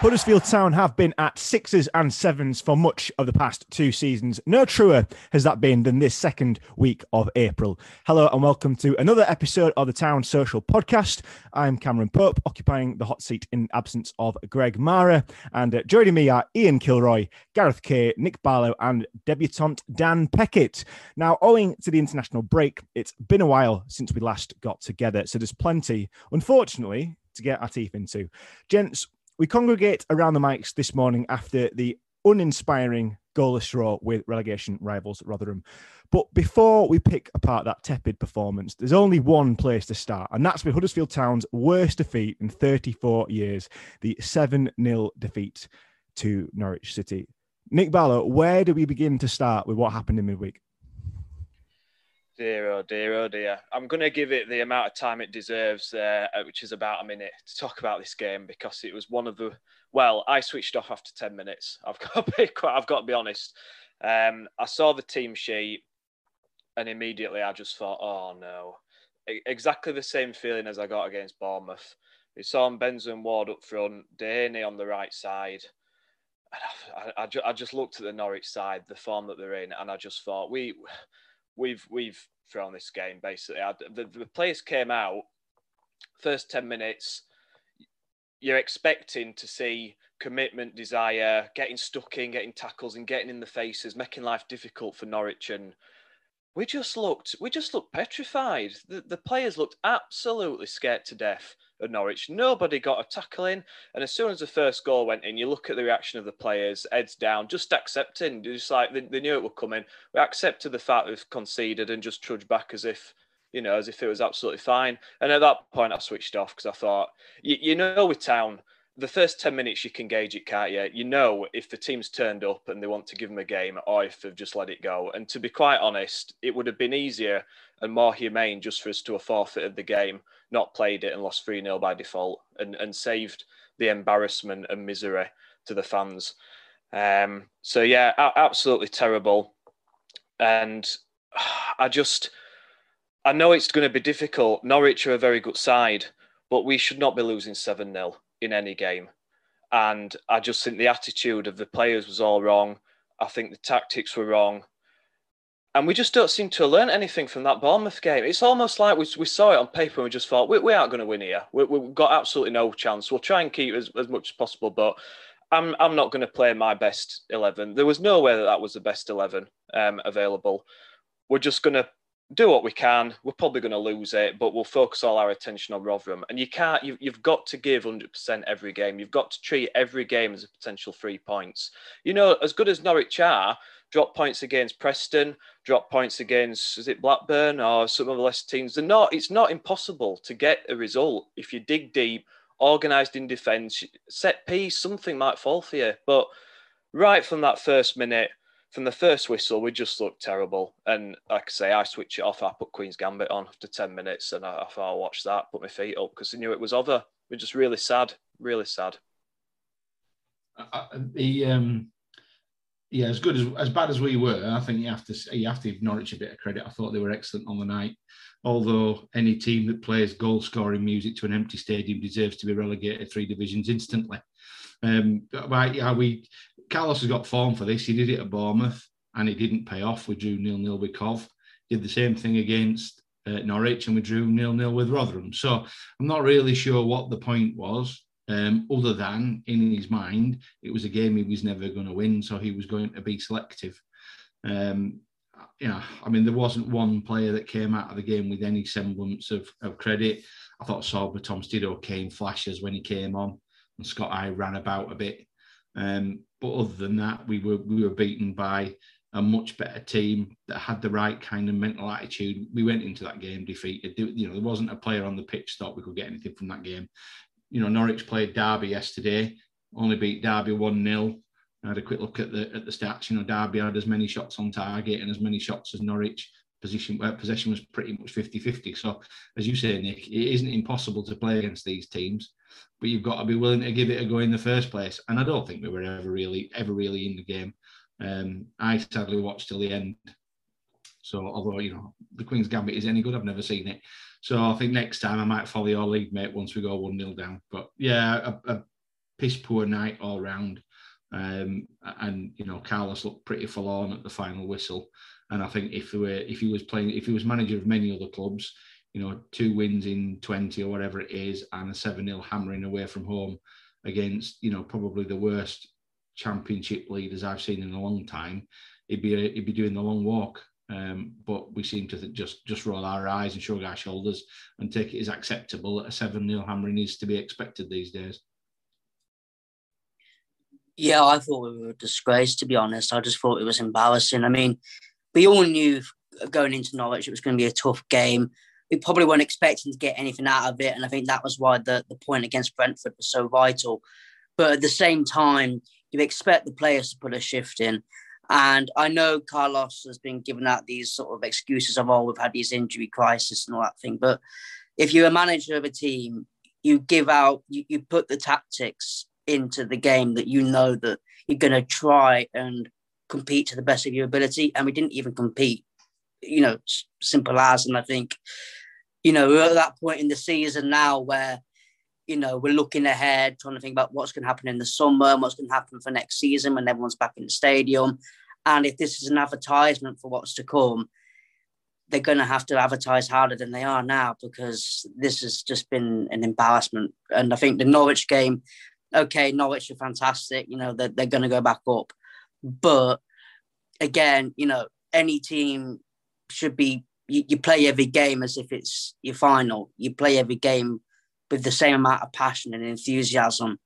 Huddersfield Town have been at sixes and sevens for much of the past two seasons. No truer has that been than this second week of April. Hello and welcome to another episode of the Town Social Podcast. I'm Cameron Pope, occupying the hot seat in absence of Greg Mara. And uh, joining me are Ian Kilroy, Gareth Kaye, Nick Barlow, and debutant Dan Peckett. Now, owing to the international break, it's been a while since we last got together, so there's plenty, unfortunately, to get our teeth into. Gents, we congregate around the mics this morning after the uninspiring goalless draw with relegation rivals Rotherham. But before we pick apart that tepid performance, there's only one place to start, and that's with Huddersfield Town's worst defeat in 34 years the 7 0 defeat to Norwich City. Nick Barlow, where do we begin to start with what happened in midweek? Dear, oh dear, oh dear. I'm going to give it the amount of time it deserves, uh, which is about a minute, to talk about this game because it was one of the. Well, I switched off after 10 minutes. I've got to be, quite, I've got to be honest. Um, I saw the team sheet and immediately I just thought, oh no. Exactly the same feeling as I got against Bournemouth. We saw Benson Ward up front, Duhaney on the right side. I, I, I just looked at the Norwich side, the form that they're in, and I just thought, we we've we've thrown this game basically. The, the players came out first ten minutes. You're expecting to see commitment, desire, getting stuck in, getting tackles, and getting in the faces, making life difficult for Norwich. And we just looked, we just looked petrified. The, the players looked absolutely scared to death at Norwich. Nobody got a tackle in. And as soon as the first goal went in, you look at the reaction of the players, heads down, just accepting, just like they, they knew it would come in. We accepted the fact we've conceded and just trudged back as if, you know, as if it was absolutely fine. And at that point, I switched off because I thought, you, you know, with Town, the first 10 minutes you can gauge it, can't you? You know if the team's turned up and they want to give them a game or if they've just let it go. And to be quite honest, it would have been easier and more humane just for us to have forfeited the game, not played it and lost 3 0 by default and, and saved the embarrassment and misery to the fans. Um, so, yeah, absolutely terrible. And I just, I know it's going to be difficult. Norwich are a very good side, but we should not be losing 7 0 in any game. And I just think the attitude of the players was all wrong. I think the tactics were wrong and we just don't seem to learn anything from that Bournemouth game. It's almost like we, we saw it on paper and we just thought, we, we aren't going to win here. We, have got absolutely no chance. We'll try and keep as, as much as possible, but I'm, I'm not going to play my best 11. There was no way that that was the best 11 um, available. We're just going to do what we can. We're probably going to lose it, but we'll focus all our attention on Rotherham. And you can't, you've, you've got to give 100% every game. You've got to treat every game as a potential three points. You know, as good as Norwich are, drop points against Preston, drop points against is it Blackburn or some of the lesser teams. They're not. It's not impossible to get a result if you dig deep, organised in defence, set piece. Something might fall for you. But right from that first minute, from the first whistle, we just looked terrible. And like I say, I switch it off. I put Queen's Gambit on after ten minutes, and I, thought I'll watch that, put my feet up because I knew it was over. We're just really sad, really sad. Uh, the um, yeah, as good as as bad as we were, I think you have to you have to give Norwich a bit of credit. I thought they were excellent on the night. Although any team that plays goal scoring music to an empty stadium deserves to be relegated three divisions instantly. Um, but yeah, we Carlos has got form for this. He did it at Bournemouth and it didn't pay off. We drew nil nil with Cov. Did the same thing against uh, Norwich and we drew nil nil with Rotherham. So I'm not really sure what the point was um, other than in his mind, it was a game he was never going to win, so he was going to be selective. Um, you know, I mean, there wasn't one player that came out of the game with any semblance of, of credit. I thought Sorba Thomas okay in flashes when he came on, and Scott High ran about a bit. Um, but other than that, we were we were beaten by a much better team that had the right kind of mental attitude. We went into that game defeated. You know, there wasn't a player on the pitch thought we could get anything from that game you know, Norwich played Derby yesterday, only beat Derby 1 0. I had a quick look at the at the stats. You know, Derby had as many shots on target and as many shots as Norwich. Position uh, possession was pretty much 50-50. So, as you say, Nick, it isn't impossible to play against these teams, but you've got to be willing to give it a go in the first place. And I don't think we were ever really, ever really in the game. Um, I sadly watched till the end. So, although you know the Queen's Gambit is any good, I've never seen it. So I think next time I might follow your lead, mate, once we go 1 0 down. But yeah, a, a piss poor night all round. Um, and you know, Carlos looked pretty forlorn at the final whistle. And I think if he were, if he was playing, if he was manager of many other clubs, you know, two wins in 20 or whatever it is, and a 7 0 hammering away from home against, you know, probably the worst championship leaders I've seen in a long time, he'd be, he'd be doing the long walk. Um, but we seem to just just roll our eyes and shrug our shoulders and take it as acceptable that a 7 0 hammering is to be expected these days. Yeah, I thought we were a disgrace, to be honest. I just thought it was embarrassing. I mean, we all knew going into Norwich it was going to be a tough game. We probably weren't expecting to get anything out of it. And I think that was why the, the point against Brentford was so vital. But at the same time, you expect the players to put a shift in. And I know Carlos has been given out these sort of excuses of, oh, we've had these injury crisis and all that thing. But if you're a manager of a team, you give out, you, you put the tactics into the game that you know that you're going to try and compete to the best of your ability. And we didn't even compete, you know, simple as. And I think, you know, we're at that point in the season now where, you know, we're looking ahead, trying to think about what's going to happen in the summer and what's going to happen for next season when everyone's back in the stadium. And if this is an advertisement for what's to come, they're going to have to advertise harder than they are now because this has just been an embarrassment. And I think the Norwich game, okay, Norwich are fantastic. You know, they're, they're going to go back up. But again, you know, any team should be you, you, play every game as if it's your final. You play every game with the same amount of passion and enthusiasm.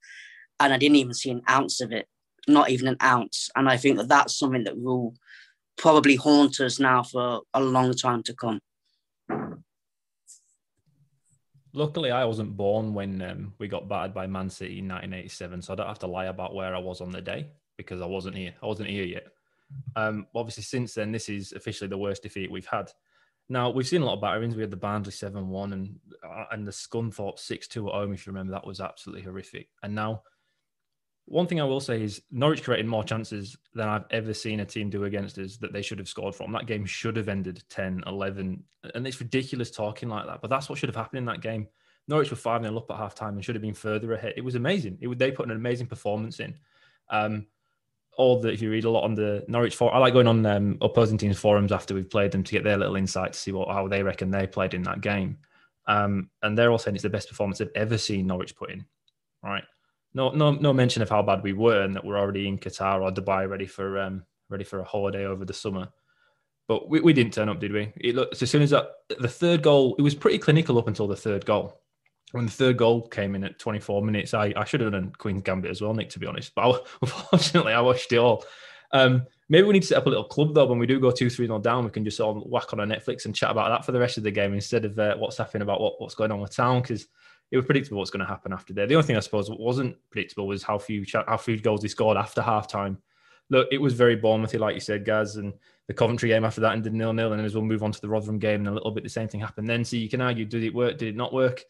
And I didn't even see an ounce of it, not even an ounce. And I think that that's something that will probably haunt us now for a long time to come. Luckily, I wasn't born when um, we got battered by Man City in 1987, so I don't have to lie about where I was on the day because I wasn't here. I wasn't here yet. Um, obviously, since then, this is officially the worst defeat we've had. Now we've seen a lot of batterings. We had the Barnsley seven one and uh, and the Scunthorpe six two at home. If you remember, that was absolutely horrific. And now, one thing I will say is Norwich created more chances than I've ever seen a team do against us that they should have scored from. That game should have ended 10, 11. and it's ridiculous talking like that. But that's what should have happened in that game. Norwich were five 0 up at half time and should have been further ahead. It was amazing. It, they put an amazing performance in. Um, all the if you read a lot on the Norwich forum, I like going on um, opposing teams forums after we've played them to get their little insight to see what how they reckon they played in that game. Um, and they're all saying it's the best performance they've ever seen Norwich put in. Right. No, no, no mention of how bad we were and that we're already in Qatar or Dubai ready for um, ready for a holiday over the summer. But we, we didn't turn up, did we? It looked as soon as that, the third goal, it was pretty clinical up until the third goal when the third goal came in at 24 minutes, I, I should have done Queen's Gambit as well, Nick, to be honest. But I, unfortunately, I watched it all. Um, maybe we need to set up a little club, though. When we do go 2 3 0 down, we can just all whack on a Netflix and chat about that for the rest of the game instead of uh, what's happening about what, what's going on with town because it was predictable what's going to happen after there. The only thing I suppose wasn't predictable was how few how few goals he scored after half time. Look, it was very Bournemouthy, like you said, Gaz, and the Coventry game after that ended nil nil, and then as we'll move on to the Rotherham game, and a little bit the same thing happened then. So you can argue, did it work? Did it not work?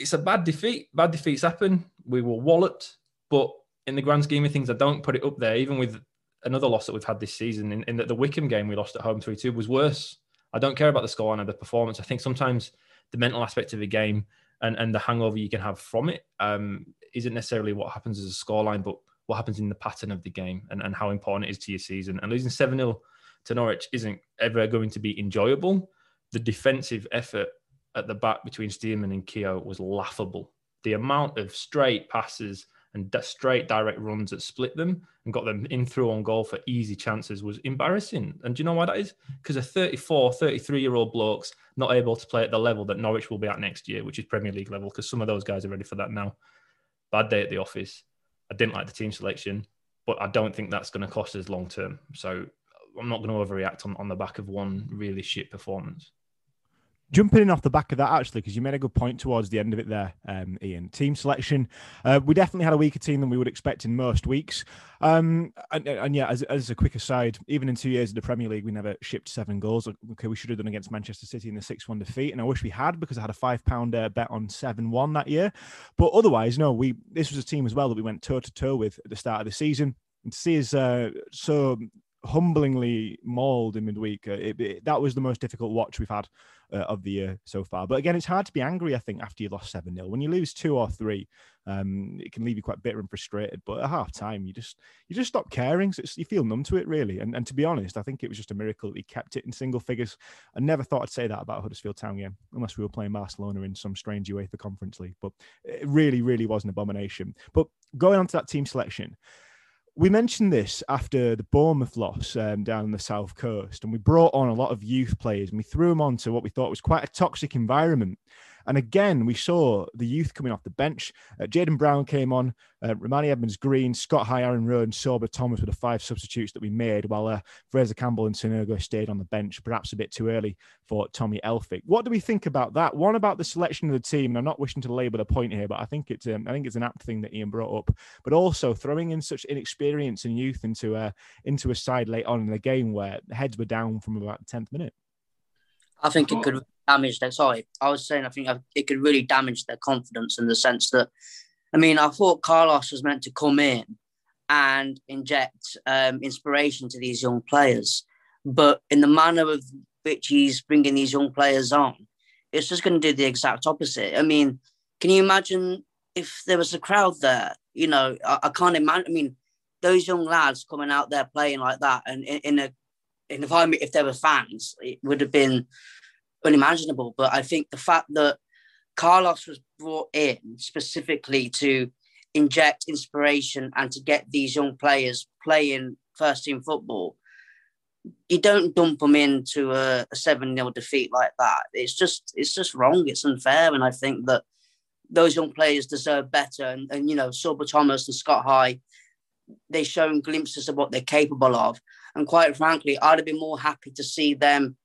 it's a bad defeat. Bad defeats happen. We were walloped, but in the grand scheme of things, I don't put it up there. Even with another loss that we've had this season, in, in the, the Wycombe game we lost at home three two was worse. I don't care about the score and the performance. I think sometimes the mental aspect of a game and, and the hangover you can have from it um, not necessarily what happens as a scoreline, but what happens in the pattern of the game and, and how important it is to your season. And losing 7 0 to Norwich isn't ever going to be enjoyable. The defensive effort at the back between Stearman and Keogh was laughable. The amount of straight passes and straight direct runs that split them and got them in through on goal for easy chances was embarrassing. And do you know why that is? Because a 34, 33 year old blokes not able to play at the level that Norwich will be at next year, which is Premier League level, because some of those guys are ready for that now. Bad day at the office. I didn't like the team selection, but I don't think that's going to cost us long term. So I'm not going to overreact on, on the back of one really shit performance jumping in off the back of that actually because you made a good point towards the end of it there um, ian. Team selection uh, we definitely had a weaker team than we would expect in most weeks. Um, and, and, yeah as, as, a quick aside even in two years of the premier league we never shipped seven goals. Okay we should have done against manchester city in the 6-1 defeat and i wish we had because i had a five pound uh, bet on 7-1 that year. But otherwise no we this was a team as well that we went toe to toe with at the start of the season. And to see us uh, so humblingly mauled in midweek. Uh, it, it, that was the most difficult watch we've had uh, of the year so far. But again, it's hard to be angry, I think, after you lost 7 0. When you lose two or three, um, it can leave you quite bitter and frustrated. But at half time, you just you just stop caring. So you feel numb to it, really. And, and to be honest, I think it was just a miracle that he kept it in single figures. I never thought I'd say that about Huddersfield Town game, unless we were playing Barcelona in some strange UEFA Conference League. But it really, really was an abomination. But going on to that team selection, we mentioned this after the Bournemouth loss um, down on the south coast, and we brought on a lot of youth players and we threw them onto what we thought was quite a toxic environment. And again, we saw the youth coming off the bench. Uh, Jaden Brown came on, uh, Rarmani Edmonds Green, Scott High, Aaron Rowe, and Sorba Thomas were the five substitutes that we made, while uh, Fraser Campbell and Sanogo stayed on the bench, perhaps a bit too early for Tommy Elphicke. What do we think about that? One about the selection of the team, and I'm not wishing to labour the point here, but I think it's um, I think it's an apt thing that Ian brought up. But also throwing in such inexperience and youth into a into a side late on in the game where heads were down from about the tenth minute. I think it could damage their. I was saying I think it could really damage their confidence in the sense that, I mean, I thought Carlos was meant to come in and inject um, inspiration to these young players, but in the manner of which he's bringing these young players on, it's just going to do the exact opposite. I mean, can you imagine if there was a crowd there? You know, I, I can't imagine. I mean, those young lads coming out there playing like that, and in, in a environment, if there were fans, it would have been unimaginable. But I think the fact that Carlos was brought in specifically to inject inspiration and to get these young players playing first team football, you don't dump them into a, a 7 0 defeat like that. It's just it's just wrong. It's unfair. And I think that those young players deserve better. And, and you know, Sorba Thomas and Scott High, they've shown glimpses of what they're capable of. And quite frankly, I'd have been more happy to see them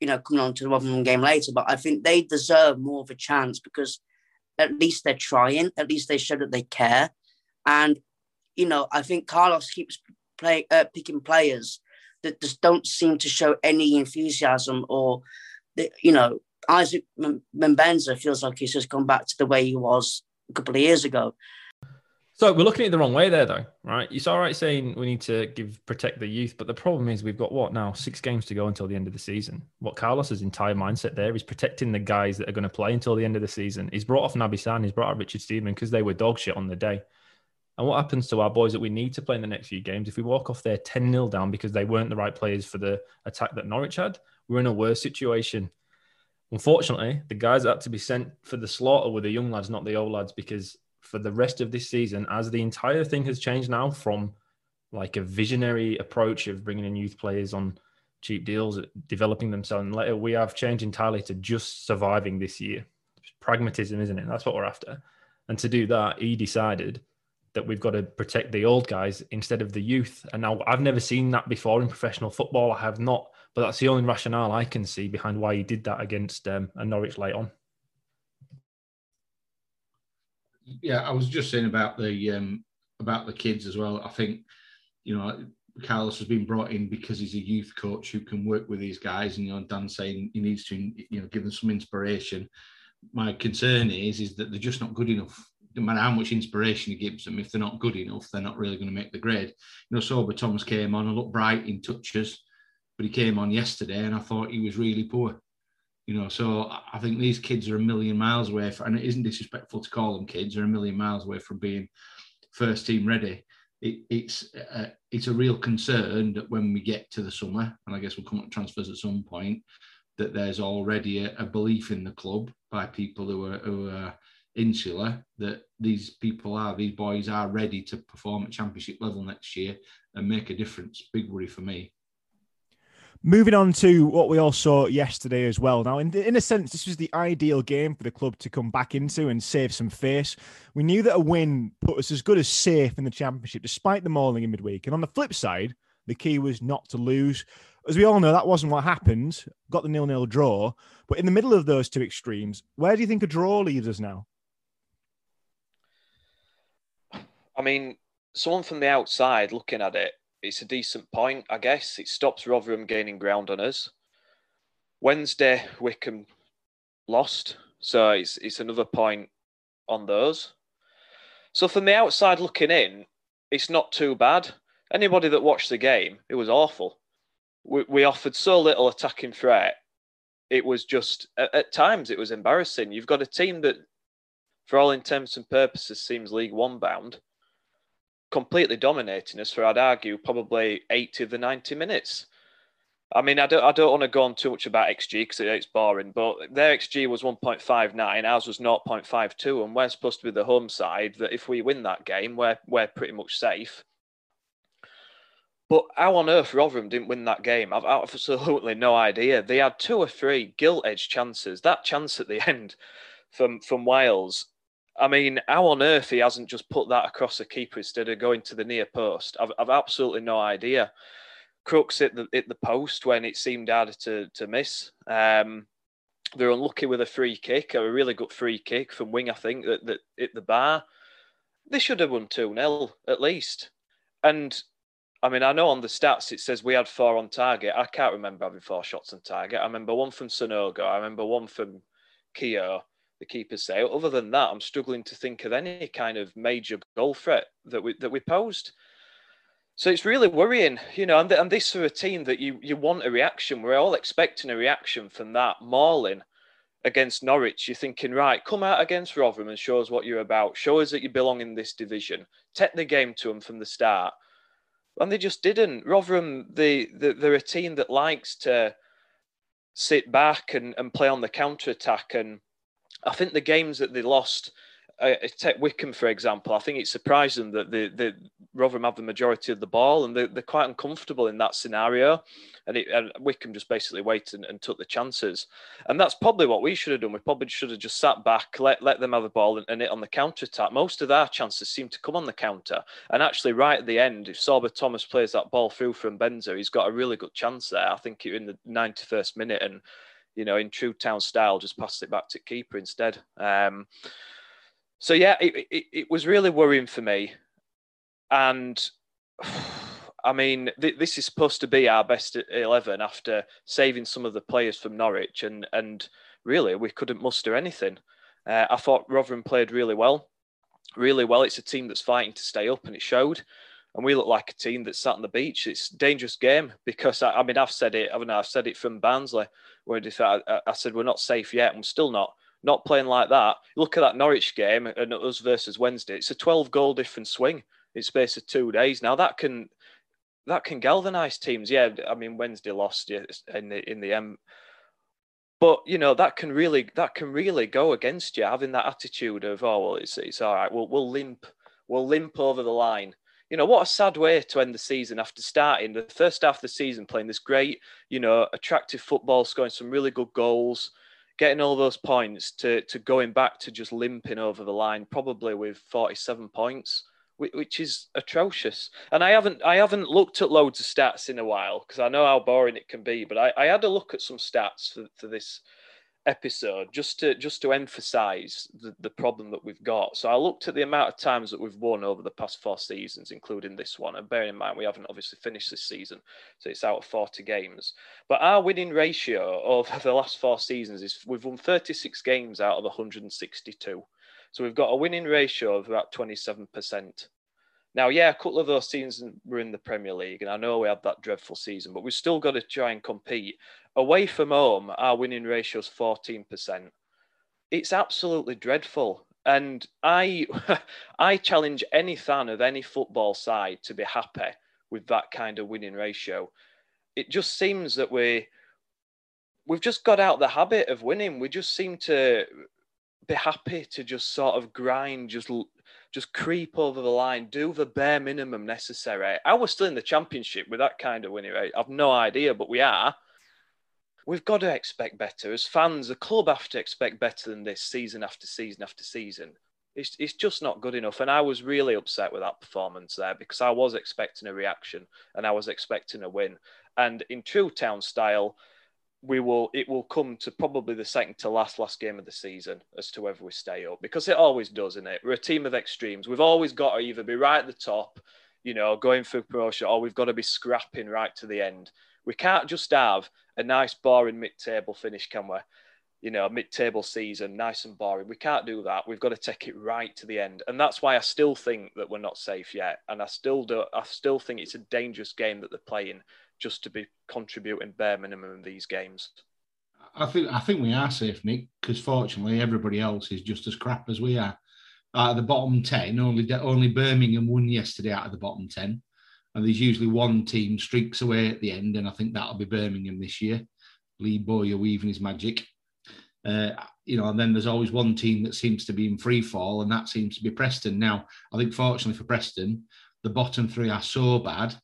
you know, coming on to the Rotherham game later. But I think they deserve more of a chance because at least they're trying. At least they show that they care. And you know, I think Carlos keeps play, uh, picking players that just don't seem to show any enthusiasm or, you know, Isaac Mbenza feels like he's just gone back to the way he was a couple of years ago. So we're looking at it the wrong way there, though, right? It's all right saying we need to give protect the youth, but the problem is we've got what now six games to go until the end of the season. What Carlos's entire mindset there is protecting the guys that are going to play until the end of the season. He's brought off Naby Sarr, he's brought out Richard Stearman because they were dog shit on the day. And what happens to our boys that we need to play in the next few games? If we walk off there 10 0 down because they weren't the right players for the attack that Norwich had, we're in a worse situation. Unfortunately, the guys that had to be sent for the slaughter were the young lads, not the old lads, because for the rest of this season as the entire thing has changed now from like a visionary approach of bringing in youth players on cheap deals, developing themselves. And later we have changed entirely to just surviving this year. It's pragmatism, isn't it? That's what we're after. And to do that, he decided that we've got to protect the old guys instead of the youth. And now I've never seen that before in professional football. I have not, but that's the only rationale I can see behind why he did that against um, a Norwich late on yeah, I was just saying about the um, about the kids as well. I think you know Carlos has been brought in because he's a youth coach who can work with these guys, and you know Dan saying he needs to you know give them some inspiration. My concern is is that they're just not good enough. No matter how much inspiration he gives them, if they're not good enough, they're not really going to make the grade. You know, Sorba Thomas came on and looked bright in touches, but he came on yesterday and I thought he was really poor. You know, so I think these kids are a million miles away, from, and it isn't disrespectful to call them kids, They're a million miles away from being first team ready. It, it's uh, it's a real concern that when we get to the summer, and I guess we'll come to transfers at some point, that there's already a, a belief in the club by people who are, who are insular that these people are, these boys are ready to perform at championship level next year and make a difference. Big worry for me. Moving on to what we all saw yesterday as well. Now, in, in a sense, this was the ideal game for the club to come back into and save some face. We knew that a win put us as good as safe in the championship, despite the mauling in midweek. And on the flip side, the key was not to lose. As we all know, that wasn't what happened. Got the nil-nil draw. But in the middle of those two extremes, where do you think a draw leaves us now? I mean, someone from the outside looking at it, it's a decent point, I guess. It stops Rotherham gaining ground on us. Wednesday, Wycombe lost, so it's it's another point on those. So from the outside looking in, it's not too bad. Anybody that watched the game, it was awful. We, we offered so little attacking threat. It was just at, at times it was embarrassing. You've got a team that, for all intents and purposes, seems League One bound, completely dominating us for I'd argue probably 80 of the 90 minutes. I mean, I don't, I don't want to go on too much about XG because it's boring, but their XG was 1.59, ours was 0.52, and we're supposed to be the home side that if we win that game, we're, we're pretty much safe. But how on earth Rotherham didn't win that game? I've absolutely no idea. They had two or three gilt edge chances. That chance at the end from from Wiles. I mean, how on earth he hasn't just put that across the keeper instead of going to the near post? I've, I've absolutely no idea. Crooks hit the the post when it seemed harder to to miss. Um, they're unlucky with a free kick, a really good free kick from Wing, I think, that, that hit the bar. They should have won 2 0 at least. And I mean, I know on the stats it says we had four on target. I can't remember having four shots on target. I remember one from Sanogo, I remember one from Keogh, the keeper's say. Other than that, I'm struggling to think of any kind of major goal threat that we that we posed. So it's really worrying, you know, and, and this for a team that you you want a reaction. We're all expecting a reaction from that Marlin against Norwich. You're thinking, right, come out against Rotherham and show us what you're about. Show us that you belong in this division. Take the game to them from the start and they just didn't. Rotherham, they, they they're a team that likes to sit back and, and play on the counter attack. And I think the games that they lost, uh, take Wycombe for example. I think it's surprising that the the Rotherham have the majority of the ball and they're, they're quite uncomfortable in that scenario and, it, and Wycombe just basically waited and, and, took the chances. And that's probably what we should have done. We probably should have just sat back, let, let them have the ball and, and hit on the counter attack. Most of our chances seem to come on the counter. And actually, right at the end, if Sorba Thomas plays that ball through from Benzo, he's got a really good chance there. I think in the 91st minute and you know, in true town style, just passed it back to keeper instead. Um, so yeah, it, it, it was really worrying for me, and I mean, th- this is supposed to be our best eleven after saving some of the players from Norwich, and and really we couldn't muster anything. Uh, I thought Rotherham played really well, really well. It's a team that's fighting to stay up, and it showed. And we look like a team that's sat on the beach. It's dangerous game because I, I mean I've said it, haven't I? I've said it from Barnsley, where I, I said we're not safe yet, and we're still not not playing like that. Look at that Norwich game and us versus Wednesday. It's a 12 goal different swing in space of two days. Now that can that can galvanise teams. Yeah, I mean Wednesday lost in the in the end, but you know that can really that can really go against you having that attitude of oh well it's it's all right we'll we'll limp we'll limp over the line. You know what a sad way to end the season after starting the first half of the season playing this great you know attractive football, scoring some really good goals, getting all those points to to going back to just limping over the line probably with forty seven points which is atrocious. And I haven't I haven't looked at loads of stats in a while because I know how boring it can be. But I, I had a look at some stats for, for this episode just to just to emphasize the, the problem that we've got. So I looked at the amount of times that we've won over the past four seasons, including this one. And bear in mind we haven't obviously finished this season, so it's out of 40 games. But our winning ratio over the last four seasons is we've won 36 games out of 162. So we've got a winning ratio of about 27%. Now, yeah, a couple of those seasons were in the Premier League, and I know we had that dreadful season, but we've still got to try and compete. Away from home, our winning ratio is 14%. It's absolutely dreadful. And I, I challenge any fan of any football side to be happy with that kind of winning ratio. It just seems that we, we've just got out the habit of winning. We just seem to be happy to just sort of grind, just just creep over the line, do the bare minimum necessary. I was still in the championship with that kind of winning rate. I've no idea, but we are. We've got to expect better. As fans, the club have to expect better than this season after season after season. It's, it's just not good enough. And I was really upset with that performance there because I was expecting a reaction and I was expecting a win. And in true town style, we will it will come to probably the second to last last game of the season as to whether we stay up because it always does in it we're a team of extremes we've always got to either be right at the top you know going for promotion or we've got to be scrapping right to the end we can't just have a nice boring mid-table finish can we you know, mid-table season, nice and boring. We can't do that. We've got to take it right to the end, and that's why I still think that we're not safe yet. And I still do. I still think it's a dangerous game that they're playing just to be contributing bare minimum in these games. I think I think we are safe, Nick, because fortunately everybody else is just as crap as we are. Out of the bottom ten, only only Birmingham won yesterday out of the bottom ten, and there's usually one team streaks away at the end, and I think that'll be Birmingham this year. Lee Bowyer weaving his magic. Uh, you know, and then there's always one team that seems to be in free fall, and that seems to be Preston. Now, I think fortunately for Preston, the bottom three are so bad,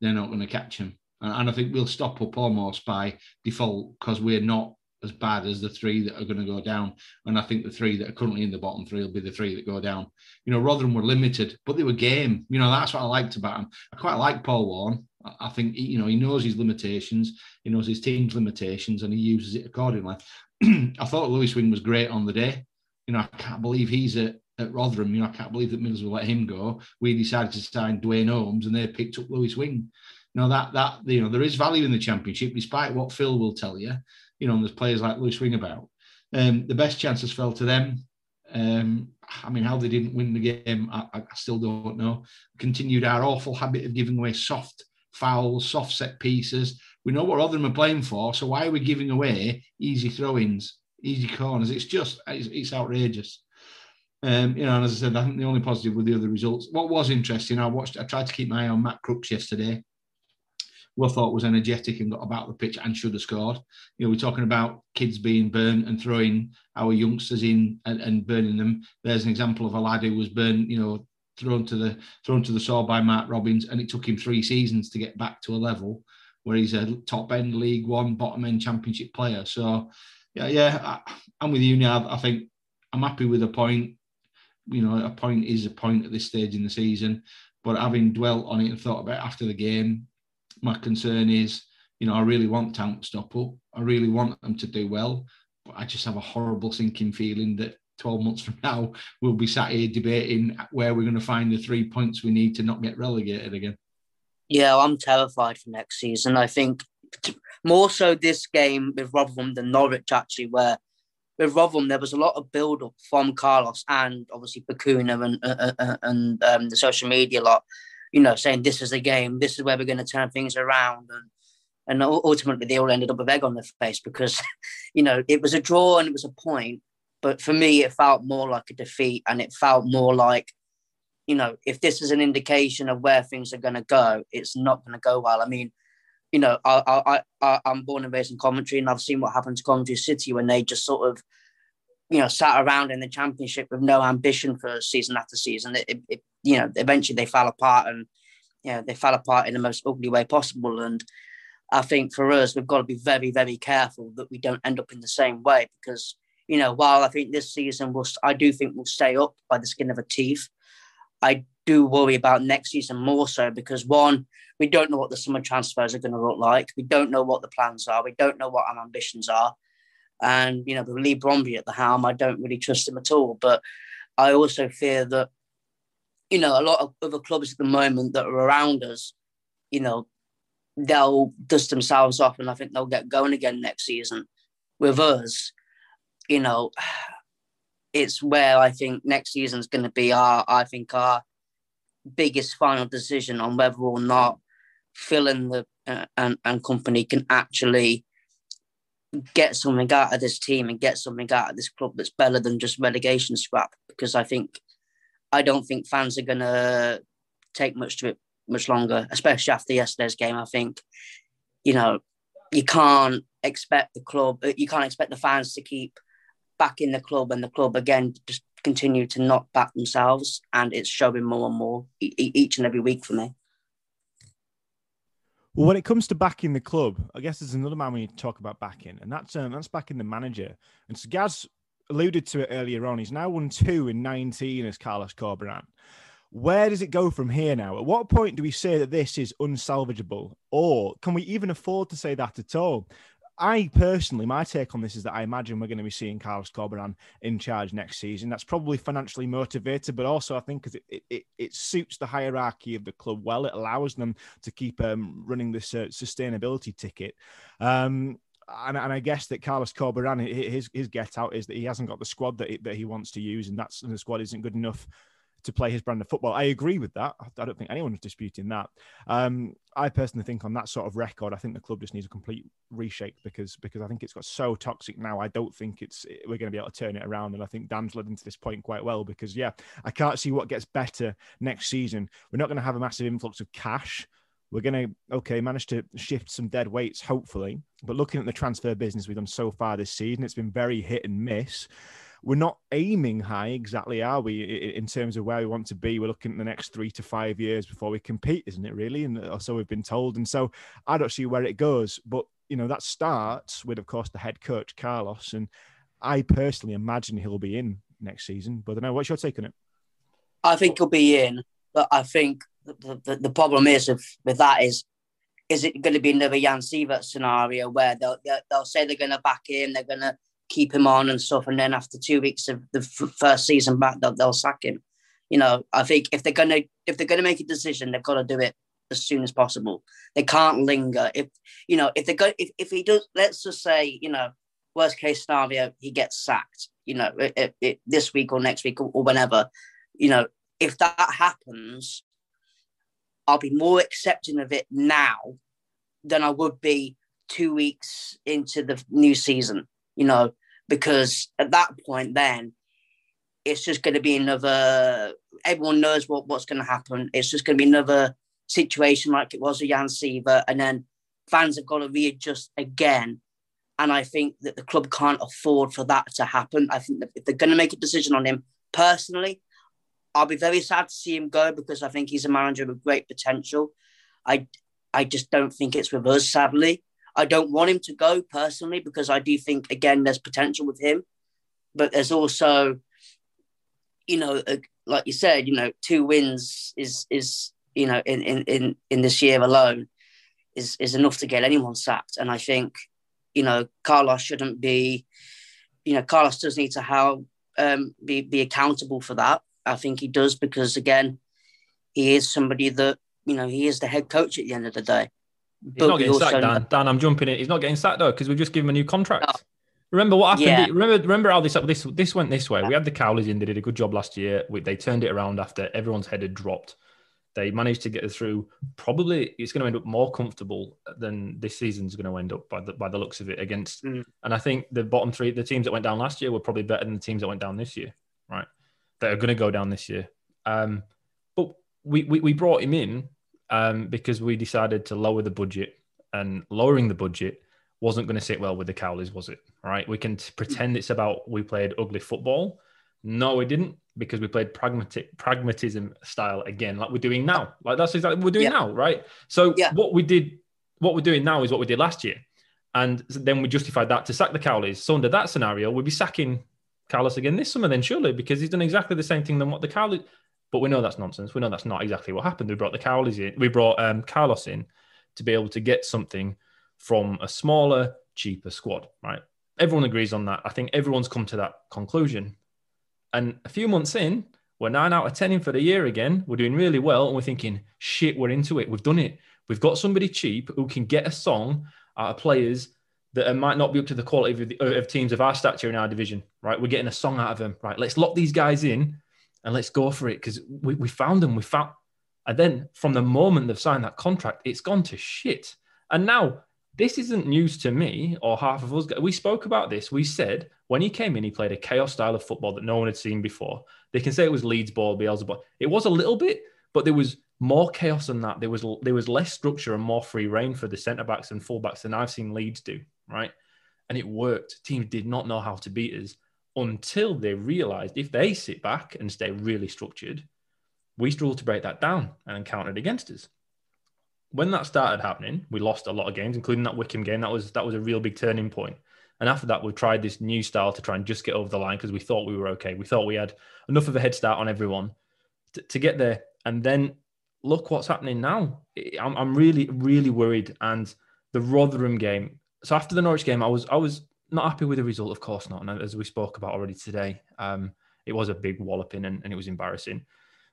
they're not going to catch them. And, and I think we'll stop up almost by default because we're not as bad as the three that are going to go down. And I think the three that are currently in the bottom three will be the three that go down. You know, Rotherham were limited, but they were game. You know, that's what I liked about them. I quite like Paul Warne. I think you know he knows his limitations, he knows his team's limitations, and he uses it accordingly. I thought Lewis Wing was great on the day. You know, I can't believe he's at, at Rotherham. You know, I can't believe that Middlesbrough let him go. We decided to sign Duane Holmes and they picked up Lewis Wing. You know, that that you know, there is value in the championship, despite what Phil will tell you. You know, there's players like Lewis Wing about. Um, the best chances fell to them. Um, I mean, how they didn't win the game, I, I still don't know. Continued our awful habit of giving away soft fouls, soft set pieces. We know what Rotherham are playing for, so why are we giving away easy throw-ins, easy corners? It's just it's, it's outrageous. Um, you know, and as I said, I think the only positive were the other results. What was interesting, I watched, I tried to keep my eye on Matt Crooks yesterday. Who I thought was energetic and got about the pitch and should have scored. You know, we're talking about kids being burnt and throwing our youngsters in and, and burning them. There's an example of a lad who was burnt, you know, thrown to the thrown to the saw by Mark Robins, and it took him three seasons to get back to a level where he's a top end League One, bottom end Championship player. So, yeah, yeah, I, am with you now. I think I'm happy with a point. You know, a point is a point at this stage in the season. But having dwelt on it and thought about it after the game, my concern is, you know, I really want to stop up. I really want them to do well. But I just have a horrible sinking feeling that 12 months from now, we'll be sat here debating where we're going to find the three points we need to not get relegated again. Yeah, I'm terrified for next season. I think more so this game with Rotherham than Norwich, actually, where with Rotherham, there was a lot of build up from Carlos and obviously Bacuna and, uh, uh, uh, and um, the social media lot, you know, saying this is the game, this is where we're going to turn things around. And and ultimately, they all ended up with egg on their face because, you know, it was a draw and it was a point, but for me, it felt more like a defeat and it felt more like, you know, if this is an indication of where things are going to go, it's not going to go well. I mean, you know, I, I, I, I'm born and raised in Coventry and I've seen what happened to Coventry City when they just sort of, you know, sat around in the championship with no ambition for season after season. It, it, it, you know, eventually they fell apart and, you know, they fell apart in the most ugly way possible. And I think for us, we've got to be very, very careful that we don't end up in the same way because you know, while I think this season will, I do think we'll stay up by the skin of a teeth. I do worry about next season more so because one, we don't know what the summer transfers are going to look like. We don't know what the plans are. We don't know what our ambitions are. And, you know, with Leigh Bromby at the helm, I don't really trust him at all. But I also fear that, you know, a lot of other clubs at the moment that are around us, you know, they'll dust themselves off and I think they'll get going again next season. With us, you know, it's where I think next season is going to be our, I think, our biggest final decision on whether or not Phil and the uh, and, and company can actually get something out of this team and get something out of this club that's better than just relegation scrap. Because I think I don't think fans are to take much to it much longer, especially after yesterday's game. I think you know you can't expect the club, uh, you can't expect the fans to keep back in the club, and the club again just continue to not back themselves, and it's showing more and more each and every week for me. Well, when it comes to backing the club, I guess there's another man we need to talk about backing, and that's um, that's backing the manager. And so Gaz alluded to it earlier on. He's now won two in 19 as Carlos Corberán. Where does it go from here now? At what point do we say that this is unsalvageable? Or can we even afford to say that at all? I personally, my take on this is that I imagine we're going to be seeing Carlos Corberán in charge next season. That's probably financially motivated, but also I think because it, it, it, suits the hierarchy of the club well. It allows them to keep um, running this uh, sustainability ticket. Um, and, and I guess that Carlos Corberán, his his get out is that he hasn't got the squad that he, that he wants to use, and that's and the squad isn't good enough to play his brand of football. I agree with that. I don't think anyone's disputing that. Um, I personally think on that sort of record, I think the club just needs a complete reshape because because I think it's got so toxic now. I don't think it's we're going to be able to turn it around. And I think Dan's led into this point quite well because yeah, I can't see what gets better next season. We're not going to have a massive influx of cash. We're going to okay manage to shift some dead weights, hopefully. But looking at the transfer business we've done so far this season, it's been very hit and miss we're not aiming high exactly, are we, in terms of where we want to be? We're looking at the next three to five years before we compete, isn't it, really? And uh, so we've been told. And so I don't see where it goes. But, you know, that starts with, of course, the head coach, Carlos. And I personally imagine he'll be in next season. But I don't know. What's your take on it? I think he'll be in. But I think the, the, the problem is with, with that is is it going to be another Jan Siewert scenario where they'll, they'll say they're going to back him, they're going to keep him on and stuff. And then after two weeks of the f- first season back, they'll, they'll sack him. You know, I think if they're gonna if they're gonna make a decision, they've got to do it as soon as possible. They can't linger. If you know, if they go, if, if he does, let's just say, you know, worst case scenario, he gets sacked. You know, it, it, this week or next week or, or whenever. You know, if that happens, I'll be more accepting of it now than I would be two weeks into the new season. You know, because at that point, then it's just going to be another. Everyone knows what, what's going to happen. It's just going to be another situation like it was with Jan Siewert, and then fans have got to readjust again. And I think that the club can't afford for that to happen. I think that if they're going to make a decision on him personally, I'll be very sad to see him go because I think he's a manager with great potential. I I just don't think it's with us, sadly. I don't want him to go personally because I do think again there's potential with him, but there's also, you know, a, like you said, you know, two wins is is you know in in in in this year alone is is enough to get anyone sacked, and I think, you know, Carlos shouldn't be, you know, Carlos does need to how um, be be accountable for that. I think he does because again, he is somebody that you know he is the head coach at the end of the day. He's not getting sacked, Dan. Dan, I'm jumping in. He's not getting sacked though because we've just give him a new contract. Remember what happened? Yeah. Remember, remember how this this this went this way. We had the Cowleys in. They did a good job last year. We, they turned it around after everyone's head had dropped. They managed to get through. Probably it's going to end up more comfortable than this season's going to end up by the by the looks of it against. Mm. And I think the bottom three, the teams that went down last year, were probably better than the teams that went down this year. Right? That are going to go down this year. Um, but we, we we brought him in um, because we decided to lower the budget and lowering the budget wasn't going to sit well with the Cowleys, was it? All right, we can t- pretend it's about we played ugly football. No, we didn't because we played pragmatic pragmatism style again, like we're doing now. Like that's exactly what we're doing yeah. now, right? So yeah. what we did, what we're doing now is what we did last year, and then we justified that to sack the Cowleys. So under that scenario, we'd be sacking Carlos again this summer, then surely because he's done exactly the same thing than what the Cowleys. But we know that's nonsense. We know that's not exactly what happened. We brought the Cowleys in. We brought um, Carlos in to be able to get something from a smaller, cheaper squad, right? Everyone agrees on that. I think everyone's come to that conclusion. And a few months in, we're nine out of 10 in for the year again. We're doing really well. And we're thinking, shit, we're into it. We've done it. We've got somebody cheap who can get a song out of players that might not be up to the quality of, the, of teams of our stature in our division, right? We're getting a song out of them, right? Let's lock these guys in and let's go for it because we, we found them. We found and then from the moment they've signed that contract, it's gone to shit. And now this isn't news to me or half of us. We spoke about this. We said when he came in, he played a chaos style of football that no one had seen before. They can say it was Leeds ball, Bielsa ball. It was a little bit, but there was more chaos than that. There was there was less structure and more free reign for the centre backs and full backs than I've seen Leeds do. Right, and it worked. Teams did not know how to beat us until they realised if they sit back and stay really structured, we struggled to break that down and encountered against us. When that started happening, we lost a lot of games, including that Wycombe game. That was that was a real big turning point. And after that, we tried this new style to try and just get over the line because we thought we were okay. We thought we had enough of a head start on everyone to, to get there. And then look what's happening now. I'm, I'm really, really worried. And the Rotherham game. So after the Norwich game, I was I was not happy with the result, of course not. And as we spoke about already today, um, it was a big walloping and, and it was embarrassing.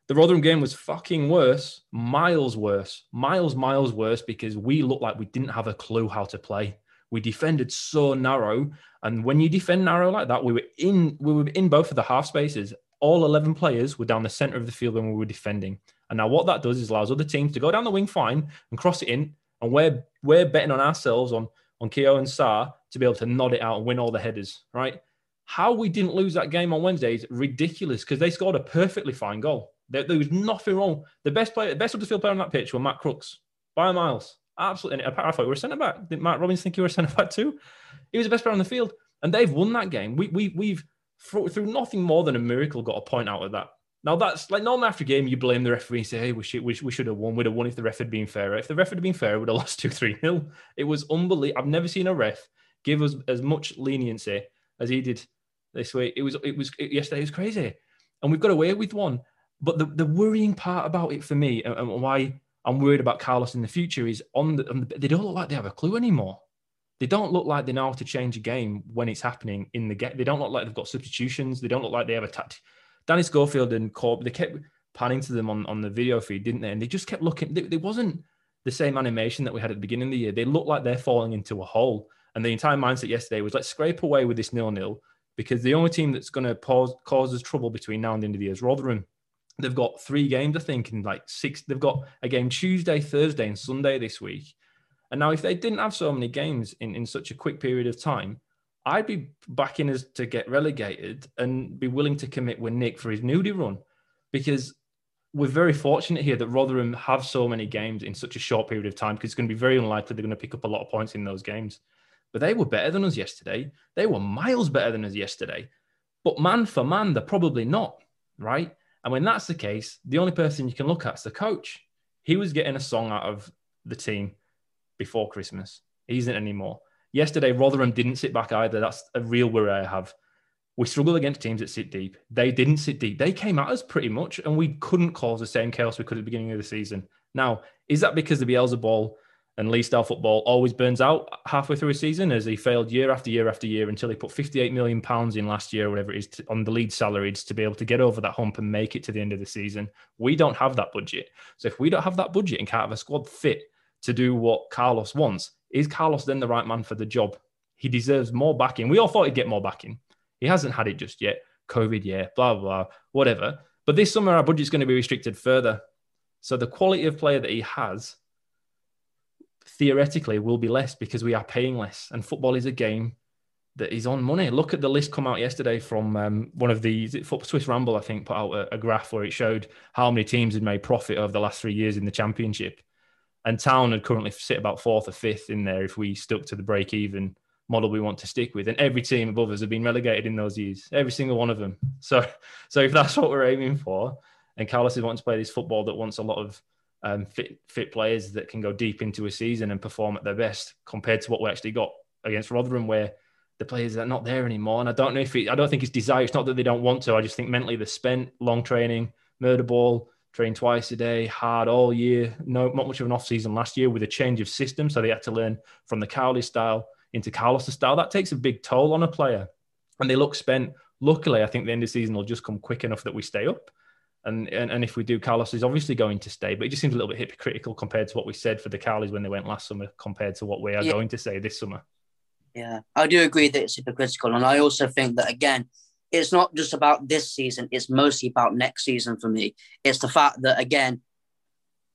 The Rotherham game was fucking worse, miles worse, miles, miles worse because we looked like we didn't have a clue how to play. We defended so narrow, and when you defend narrow like that, we were in we were in both of the half spaces. All eleven players were down the center of the field when we were defending. And now what that does is allows other teams to go down the wing fine and cross it in, and we're we're betting on ourselves on on Keogh and Sarr to be able to nod it out and win all the headers, right? How we didn't lose that game on Wednesday is ridiculous because they scored a perfectly fine goal. There, there, was nothing wrong. The best player, the best field player on that pitch were Matt Crooks by miles. Absolutely. I thought you were centre back. Did Matt Robbins think you were a centre back too? He was the best player on the field, and they've won that game. We, we, we've through nothing more than a miracle got a point out of that. Now that's like normally after a game you blame the referee and say, "Hey, we should we, we should have won. We'd have won if the ref had been fairer. If the ref had been fair, we'd have lost two three nil. It was unbelievable. I've never seen a ref give us as much leniency as he did this week. It was it was it, yesterday. It was crazy, and we've got away with one. But the, the worrying part about it for me and, and why I'm worried about Carlos in the future is on the, on the, they don't look like they have a clue anymore. They don't look like they know how to change a game when it's happening in the game. They don't look like they've got substitutions. They don't look like they have a tactic Danny Schofield and Corb, they kept panning to them on, on the video feed, didn't they? And they just kept looking. There wasn't the same animation that we had at the beginning of the year. They looked like they're falling into a hole. And the entire mindset yesterday was let's scrape away with this nil nil because the only team that's going to cause cause us trouble between now and the end of the year is Rotherham. They've got three games, I think, in like six. They've got a game Tuesday, Thursday, and Sunday this week. And now, if they didn't have so many games in, in such a quick period of time, I'd be backing us to get relegated and be willing to commit with Nick for his nudie run because we're very fortunate here that Rotherham have so many games in such a short period of time because it's going to be very unlikely they're going to pick up a lot of points in those games. But they were better than us yesterday. They were miles better than us yesterday. But man for man, they're probably not, right? And when that's the case, the only person you can look at is the coach. He was getting a song out of the team before Christmas. He isn't anymore. Yesterday, Rotherham didn't sit back either. That's a real worry I have. We struggle against teams that sit deep. They didn't sit deep. They came at us pretty much, and we couldn't cause the same chaos we could at the beginning of the season. Now, is that because the Bielsa ball and Leeds style football always burns out halfway through a season as he failed year after year after year until he put 58 million pounds in last year, whatever it is, to, on the Leeds salaries to be able to get over that hump and make it to the end of the season. We don't have that budget. So if we don't have that budget and can't have a squad fit to do what Carlos wants, is Carlos then the right man for the job? He deserves more backing. We all thought he'd get more backing. He hasn't had it just yet. COVID, yeah, blah, blah, blah, whatever. But this summer, our budget's going to be restricted further. So the quality of player that he has theoretically will be less because we are paying less. And football is a game that is on money. Look at the list come out yesterday from um, one of the Swiss Ramble, I think, put out a, a, graph where it showed how many teams had made profit over the last three years in the championship. And Town would currently sit about fourth or fifth in there if we stuck to the break even model we want to stick with. And every team above us have been relegated in those years, every single one of them. So, so if that's what we're aiming for, and Carlos is wanting to play this football that wants a lot of um, fit fit players that can go deep into a season and perform at their best, compared to what we actually got against Rotherham, where the players are not there anymore. And I don't know if it, I don't think it's desire. It's not that they don't want to. I just think mentally they're spent, long training, murder ball, train twice a day, hard all year. No, not much of an off season last year with a change of system, so they had to learn from the Cowley style into Carlos' style. That takes a big toll on a player, and they look spent. Luckily, I think the end of the season will just come quick enough that we stay up. And, and, and if we do, Carlos is obviously going to stay, but it just seems a little bit hypocritical compared to what we said for the Cowleys when they went last summer, compared to what we are yeah. going to say this summer. Yeah, I do agree that it's hypocritical, and I also think that again, it's not just about this season, it's mostly about next season for me. It's the fact that, again,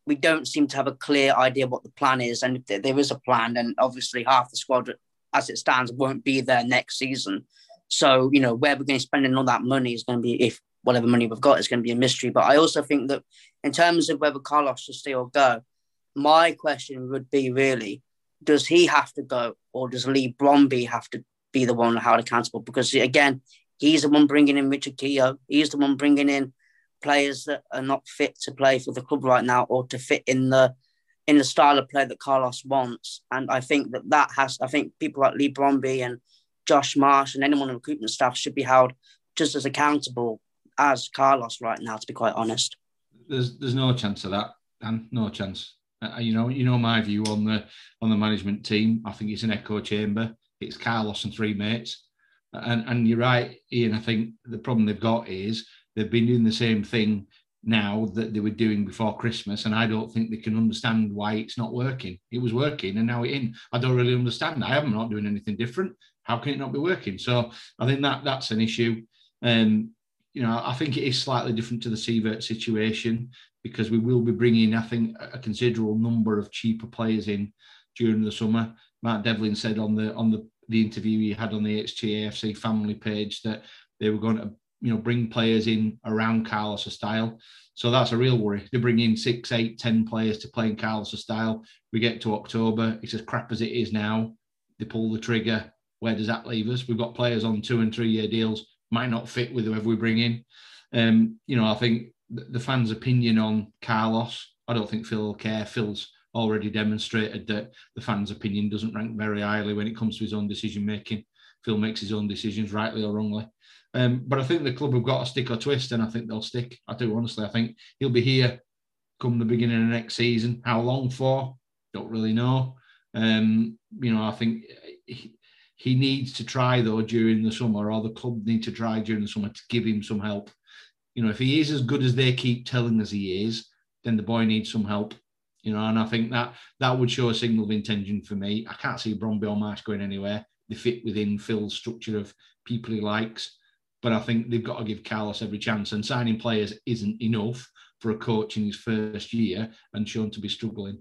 we don't seem to have a clear idea what the plan is. And if there is a plan, then obviously half the squad, as it stands, won't be there next season. So, you know, where we're going to spend all that money is going to be, if whatever money we've got is going to be a mystery. But I also think that in terms of whether Carlos should stay or go, my question would be really, does he have to go or does Leigh Bromby have to be the one held accountable? Because again, He's the one bringing in Richard Keogh. He's the one bringing in players that are not fit to play for the club right now or to fit in the in the style of play that Carlos wants. And I think that that has. I think people like Leigh Bromby and Josh Marsh and anyone in recruitment staff should be held just as accountable as Carlos right now. To be quite honest, there's there's no chance of that, and no chance. Uh, you know, you know my view on the on the management team. I think it's an echo chamber. It's Carlos and three mates. And and you're right, Ian. I think the problem they've got is they've been doing the same thing now that they were doing before Christmas, and I don't think they can understand why it's not working. It was working, and now it in. I don't really understand. I am not doing anything different. How can it not be working? So I think that that's an issue. Um, you know, I think it is slightly different to the Siewert situation because we will be bringing, I think, a considerable number of cheaper players in during the summer. Matt Devlin said on the on the, the interview he had on the HTAFC family page that they were going to, you know, bring players in around Carlos' style. So that's a real worry. They bring in six, eight, ten players to play in Carlos' style. We get to October, it's as crap as it is now. They pull the trigger. Where does that leave us? We've got players on two and three year deals, might not fit with whoever we bring in. Um, you know, I think the fans' opinion on Carlos, I don't think Phil will care. Phil's already demonstrated that the fans' opinion doesn't rank very highly when it comes to his own decision making. Phil makes his own decisions, rightly or wrongly. Um, but I think the club have got a stick or twist, and I think they'll stick. I do honestly. I think he'll be here come the beginning of next season. How long for? Don't really know. Um, you know, I think he, he needs to try though during the summer, or the club need to try during the summer to give him some help. You know, if he is as good as they keep telling us he is, then the boy needs some help. You know, and I think that that would show a signal of intention for me. I can't see Bromby or Marsh going anywhere. They fit within Phil's structure of people he likes. But I think they've got to give Carlos every chance. And signing players isn't enough for a coach in his first year and shown to be struggling.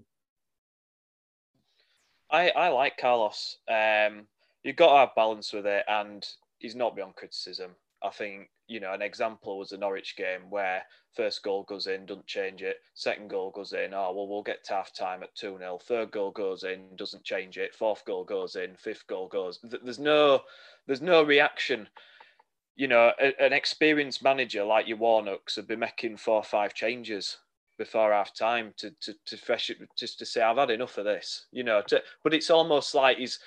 I, I like Carlos. Um, you've got to have balance with it, and he's not beyond criticism. I think you know an example was the Norwich game where first goal goes in, doesn't change it. Second goal goes in, oh well, we'll get to half time at two 0 Third goal goes in, doesn't change it. Fourth goal goes in. Fifth goal goes. There's no there's no reaction you know, a, an experienced manager like your Warnocks would be making four or five changes before half time to to to fresh it, just to say I've had enough of this, you know. To, but it's almost like he's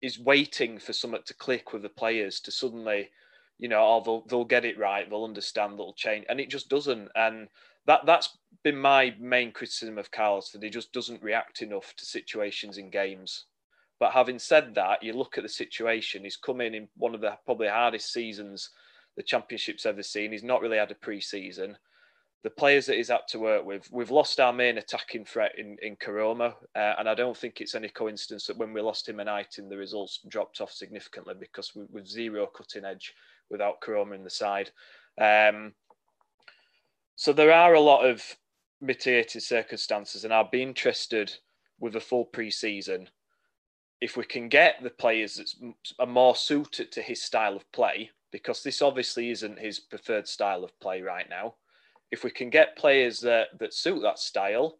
he's waiting for something to click with the players to suddenly, you know, oh they'll they'll get it right, they'll understand, they'll change, and it just doesn't. And that that's been my main criticism of Carlos that he just doesn't react enough to situations in games. But having said that, you look at the situation. He's come in in one of the probably hardest seasons the championship's ever seen. He's not really had a pre-season. The players that he's had to work with, we've lost our main attacking threat in in Koroma, uh, and I don't think it's any coincidence that when we lost him a night the results dropped off significantly because we, with zero cutting edge without Koroma in the side. Um, so there are a lot of mitigated circumstances, and I'd be interested with a full pre-season if we can get the players that are more suited to his style of play, because this obviously isn't his preferred style of play right now. If we can get players that, that suit that style,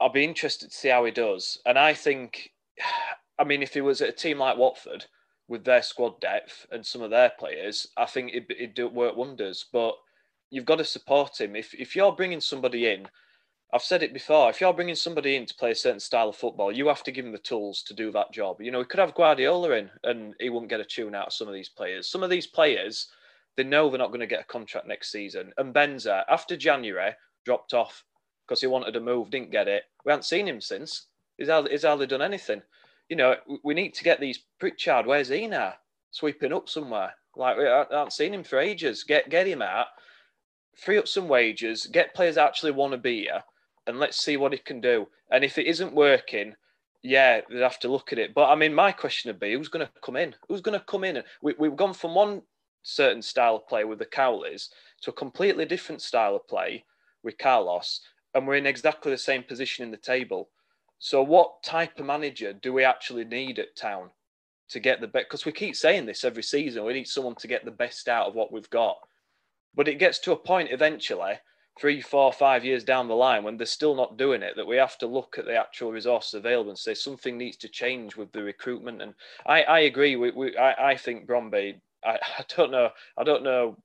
I'll be interested to see how he does. And I think, I mean, if he was at a team like Watford with their squad depth and some of their players, I think it'd, it'd work wonders. But you've got to support him. If, if you're bringing somebody in I've said it before. If you're bringing somebody in to play a certain style of football, you have to give him the tools to do that job. You know, we could have Guardiola in, and he wouldn't get a tune out of some of these players. Some of these players, they know they're not going to get a contract next season. And Mbenza, after January, dropped off because he wanted to move, didn't get it. We haven't seen him since. He's hardly, he's hardly done anything. You know, we need to get these Pritchard. Where's he now? Sweeping up somewhere. Like we haven't seen him for ages. Get get him out. Free up some wages. Get players actually want to be here and let's see what he can do. And if it isn't working, yeah, they'd have to look at it. But I mean, my question would be, who's going to come in? Who's going to come in? We, we've gone from one certain style of play with the Cowleys to a completely different style of play with Carlos, and we're in exactly the same position in the table. So, what type of manager do we actually need at Town to get the best? Because we keep saying this every season. We need someone to get the best out of what we've got. But it gets to a point eventually three, four, five years down the line when they're still not doing it, that we have to look at the actual resources available and say something needs to change with the recruitment. And I, I agree. We, we I, I think Bromby. I, I don't know. I don't know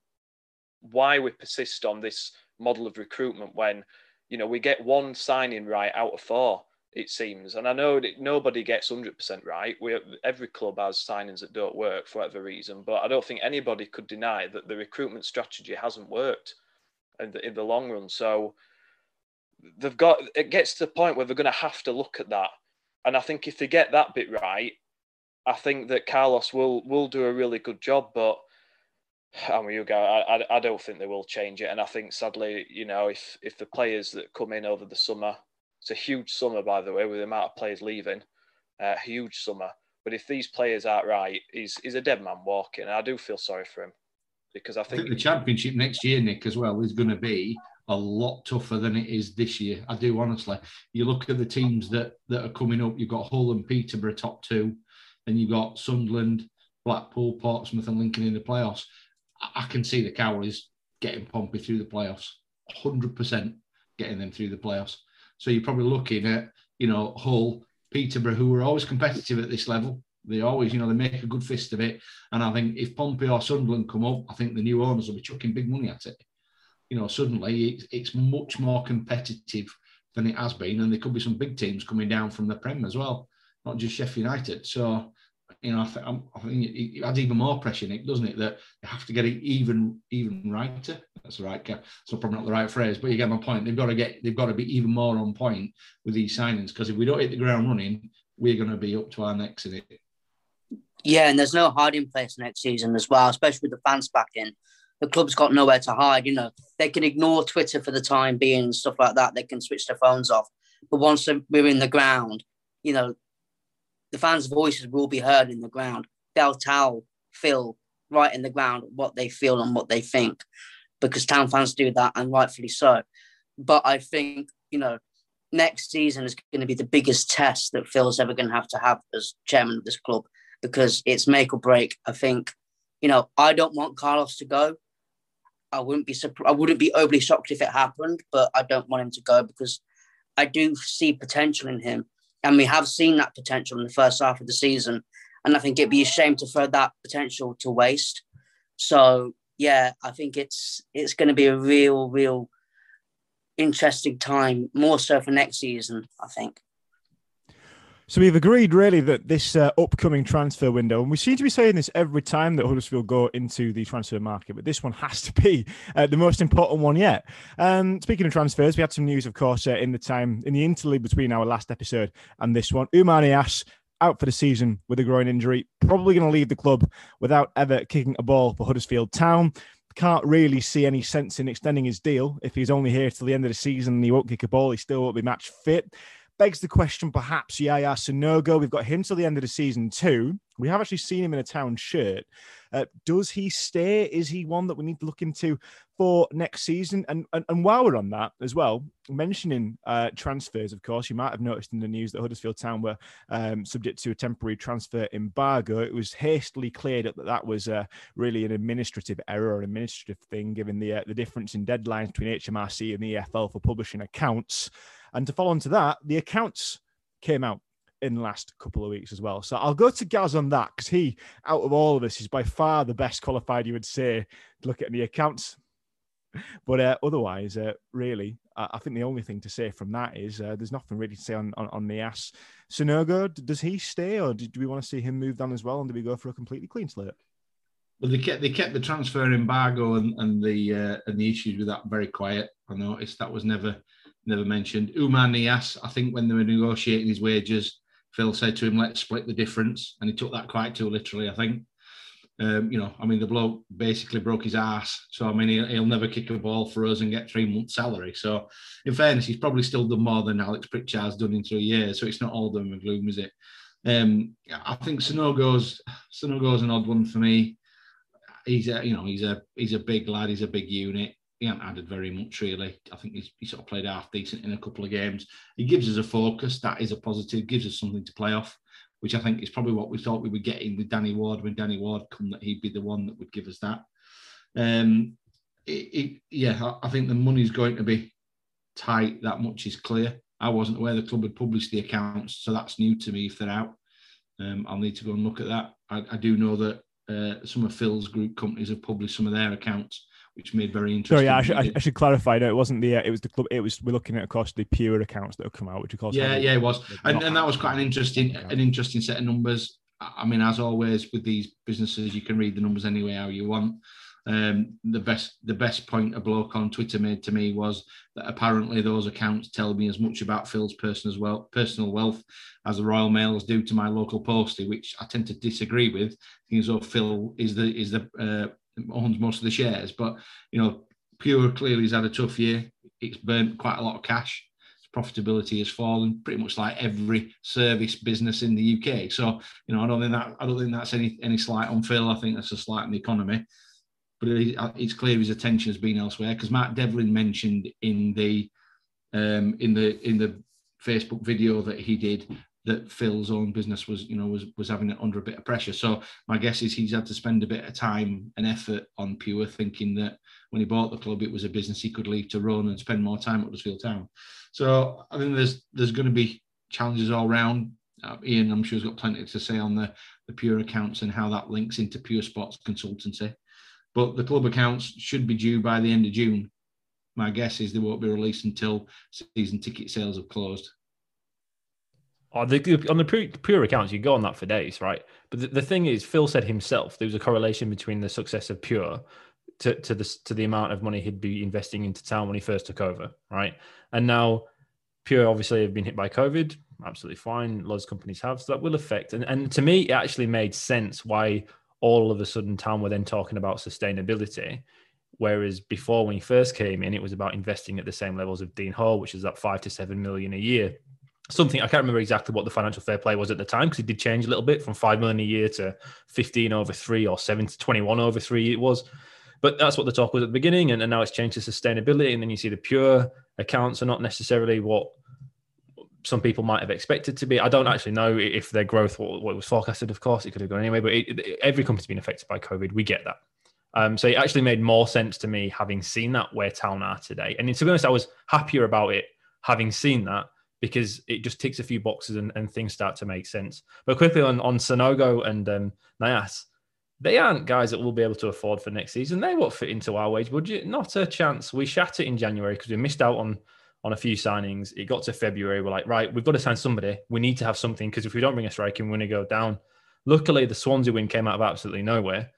why we persist on this model of recruitment when you know we get one signing right out of four it seems and i know that nobody gets 100% right we every club has signings that don't work for whatever reason but i don't think anybody could deny that the recruitment strategy hasn't worked in the, in the long run. So they've got it gets to the point where they're going to have to look at that. And I think if they get that bit right, I think that Carlos will will do a really good job. But I'm with you, guy. I, I, I don't think they will change it, and I think sadly, you know, if if the players that come in over the summer, it's a huge summer by the way, with the amount of players leaving, uh, huge summer. But if these players aren't right, he's he's a dead man walking. And I do feel sorry for him because I think, I think the championship next year, Nick, as well, is going to be a lot tougher than it is this year. I do honestly. You look at the teams that that are coming up. You've got Hull and Peterborough top two, and you've got Sunderland, Blackpool, Portsmouth, and Lincoln in the playoffs. I can see the Cowleys getting Pompey through the playoffs, 100% getting them through the playoffs. So you're probably looking at, you know, Hull, Peterborough, who are always competitive at this level. They always, you know, they make a good fist of it. And I think if Pompey or Sunderland come up, I think the new owners will be chucking big money at it. You know, suddenly it's, it's much more competitive than it has been. And there could be some big teams coming down from the Prem as well, not just Sheffield United. So you know, I, th- I think it adds even more pressure, Nick, doesn't it? That you have to get it even, even righter. That's the right, so probably not the right phrase, but you get my point. They've got to get, they've got to be even more on point with these signings because if we don't hit the ground running, we're going to be up to our necks in it. Yeah, and there's no hiding place next season as well, especially with the fans back in. The club's got nowhere to hide. You know, they can ignore Twitter for the time being and stuff like that. They can switch their phones off. But once we're in the ground, you know, the fans' voices will be heard in the ground. They'll tell Phil right in the ground what they feel and what they think, because town fans do that, and rightfully so. But I think you know next season is going to be the biggest test that Phil's ever going to have to have as chairman of this club because it's make or break. I think you know I don't want Carlos to go. I wouldn't be I wouldn't be overly shocked if it happened, but I don't want him to go because I do see potential in him. And we have seen that potential in the first half of the season. And I think it'd be a shame to throw that potential to waste. So yeah, I think it's it's going to be a real, real interesting time, more so for next season, I think. So we've agreed really that this uh, upcoming transfer window, and we seem to be saying this every time that Huddersfield go into the transfer market, but this one has to be uh, the most important one yet. Um, speaking of transfers, we had some news, of course, uh, in the time in the interlude between our last episode and this one. Oumar Niasse out for the season with a groin injury, probably going to leave the club without ever kicking a ball for Huddersfield Town can't really see any sense in extending his deal if he's only here till the end of the season and he won't kick a ball. He still won't be match fit begs the question perhaps Yaya Sanogo. We've got him till the end of the season too. We have actually seen him in a town shirt. Uh, does he stay? Is he one that we need to look into for next season? And and, and while we're on that as well, mentioning uh, transfers, of course, you might have noticed in the news that Huddersfield Town were um, subject to a temporary transfer embargo. It was hastily cleared up that that was uh, really an administrative error, an administrative thing, given the uh, the difference in deadlines between HMRC and the EFL for publishing accounts. And to follow on to that, the accounts came out in the last couple of weeks as well. So I'll go to Gaz on that because he, out of all of us, is by far the best qualified you would say to look at the accounts. But uh, otherwise, uh, really, I think the only thing to say from that is uh, there's nothing really to say on, on, on the ass. Sanogo, does he stay or do, do we want to see him moved on as well? And do we go for a completely clean slate? Well, they kept they kept the transfer embargo and, and the uh, and the issues with that very quiet. I noticed that was never never mentioned. Oumar Niasse, I think when they were negotiating his wages, Phil said to him, let's split the difference. And he took that quite too literally, I think. Um, you know, I mean, the bloke basically broke his ass. So, I mean, he'll, he'll, never kick a ball for us and get three months' salary. So, in fairness, he's probably still done more than Alex Pritchard's done in three years. So, it's not all doom and gloom, is it? Um, I think Sanogo's Sanogo's an odd one for me. He's a, you know, he's a he's a big lad. He's a big unit he hasn't added very much really. I think he's he sort of played half decent in a couple of games. He gives us a focus. That is a positive. Gives us something to play off, which I think is probably what we thought we were getting with Danny Ward when Danny Ward come that he'd be the one that would give us that. Um, it, it, yeah, I think the money's going to be tight. That much is clear. I wasn't aware the club had published the accounts, so that's new to me. If they're out, um, I'll need to go and look at that. I, I do know that uh, some of Phil's group companies have published some of their accounts which made very interesting. Sorry, yeah, I should, I should clarify. No, it wasn't the. Uh, it was the club. It was we're looking at, of course, the pure accounts that have come out, which of course. Yeah, yeah, it was, and, and that was quite an interesting, an interesting set of numbers. I mean, as always with these businesses, you can read the numbers anyway how you want. Um, the best, the best point a bloke on Twitter made to me was that apparently those accounts tell me as much about Phil's personal wealth, personal wealth as the Royal Mails do to my local postie, which I tend to disagree with. Things Because Phil is the is the uh, owns most of the shares. But you know, Pure clearly has had a tough year. It's burnt quite a lot of cash. Its profitability has fallen, pretty much like every service business in the UK. So you know, I don't think that I don't think that's any any slight on Phil. I think that's a slight on the economy. But it's clear his attention has been elsewhere because Mark Devlin mentioned in the um, in the in the Facebook video that he did that Phil's own business was, you know, was was having it under a bit of pressure. So my guess is he's had to spend a bit of time and effort on Pure, thinking that when he bought the club, it was a business he could leave to run and spend more time at Huddersfield Town. So I think there's there's going to be challenges all round. Uh, Ian, I'm sure, has got plenty to say on the the Pure accounts and how that links into Pure Sports consultancy. But the club accounts should be due by the end of June. My guess is they won't be released until season ticket sales have closed. Oh, the, on the pure accounts, you go on that for days, right? But the, the, thing is, Phil said himself there was a correlation between the success of Pure to, to the to the amount of money he'd be investing into town when he first took over, right? And now Pure obviously have been hit by COVID, absolutely fine. Lots of companies have, so that will affect. And and to me, it actually made sense why all of a sudden town were then talking about sustainability. Whereas before, when he first came in, it was about investing at the same levels of Dean Hoyle, which is that five to seven million a year something I can't remember exactly what the financial fair play was at the time because it did change a little bit from five million a year to 15 over three or seven to 21 over three. It was, but that's what the talk was at the beginning, and, and now it's changed to sustainability. And then you see the pure accounts are not necessarily what some people might have expected to be. I don't actually know if their growth, what, what was forecasted, of course, it could have gone anyway, but it, it, every company's been affected by COVID. We get that. Um, so it actually made more sense to me having seen that where town are today. And to be honest, I was happier about it having seen that because it just ticks a few boxes and, and things start to make sense. But quickly on, on Sanogo and um, Niasse, they aren't guys that we'll be able to afford for next season. They won't fit into our wage budget. Not a chance. We shat it in January because we missed out on on a few signings. It got to February. We're like, right, we've got to sign somebody. We need to have something because if we don't bring a striker, we're going to go down. Luckily, the Swansea win came out of absolutely nowhere.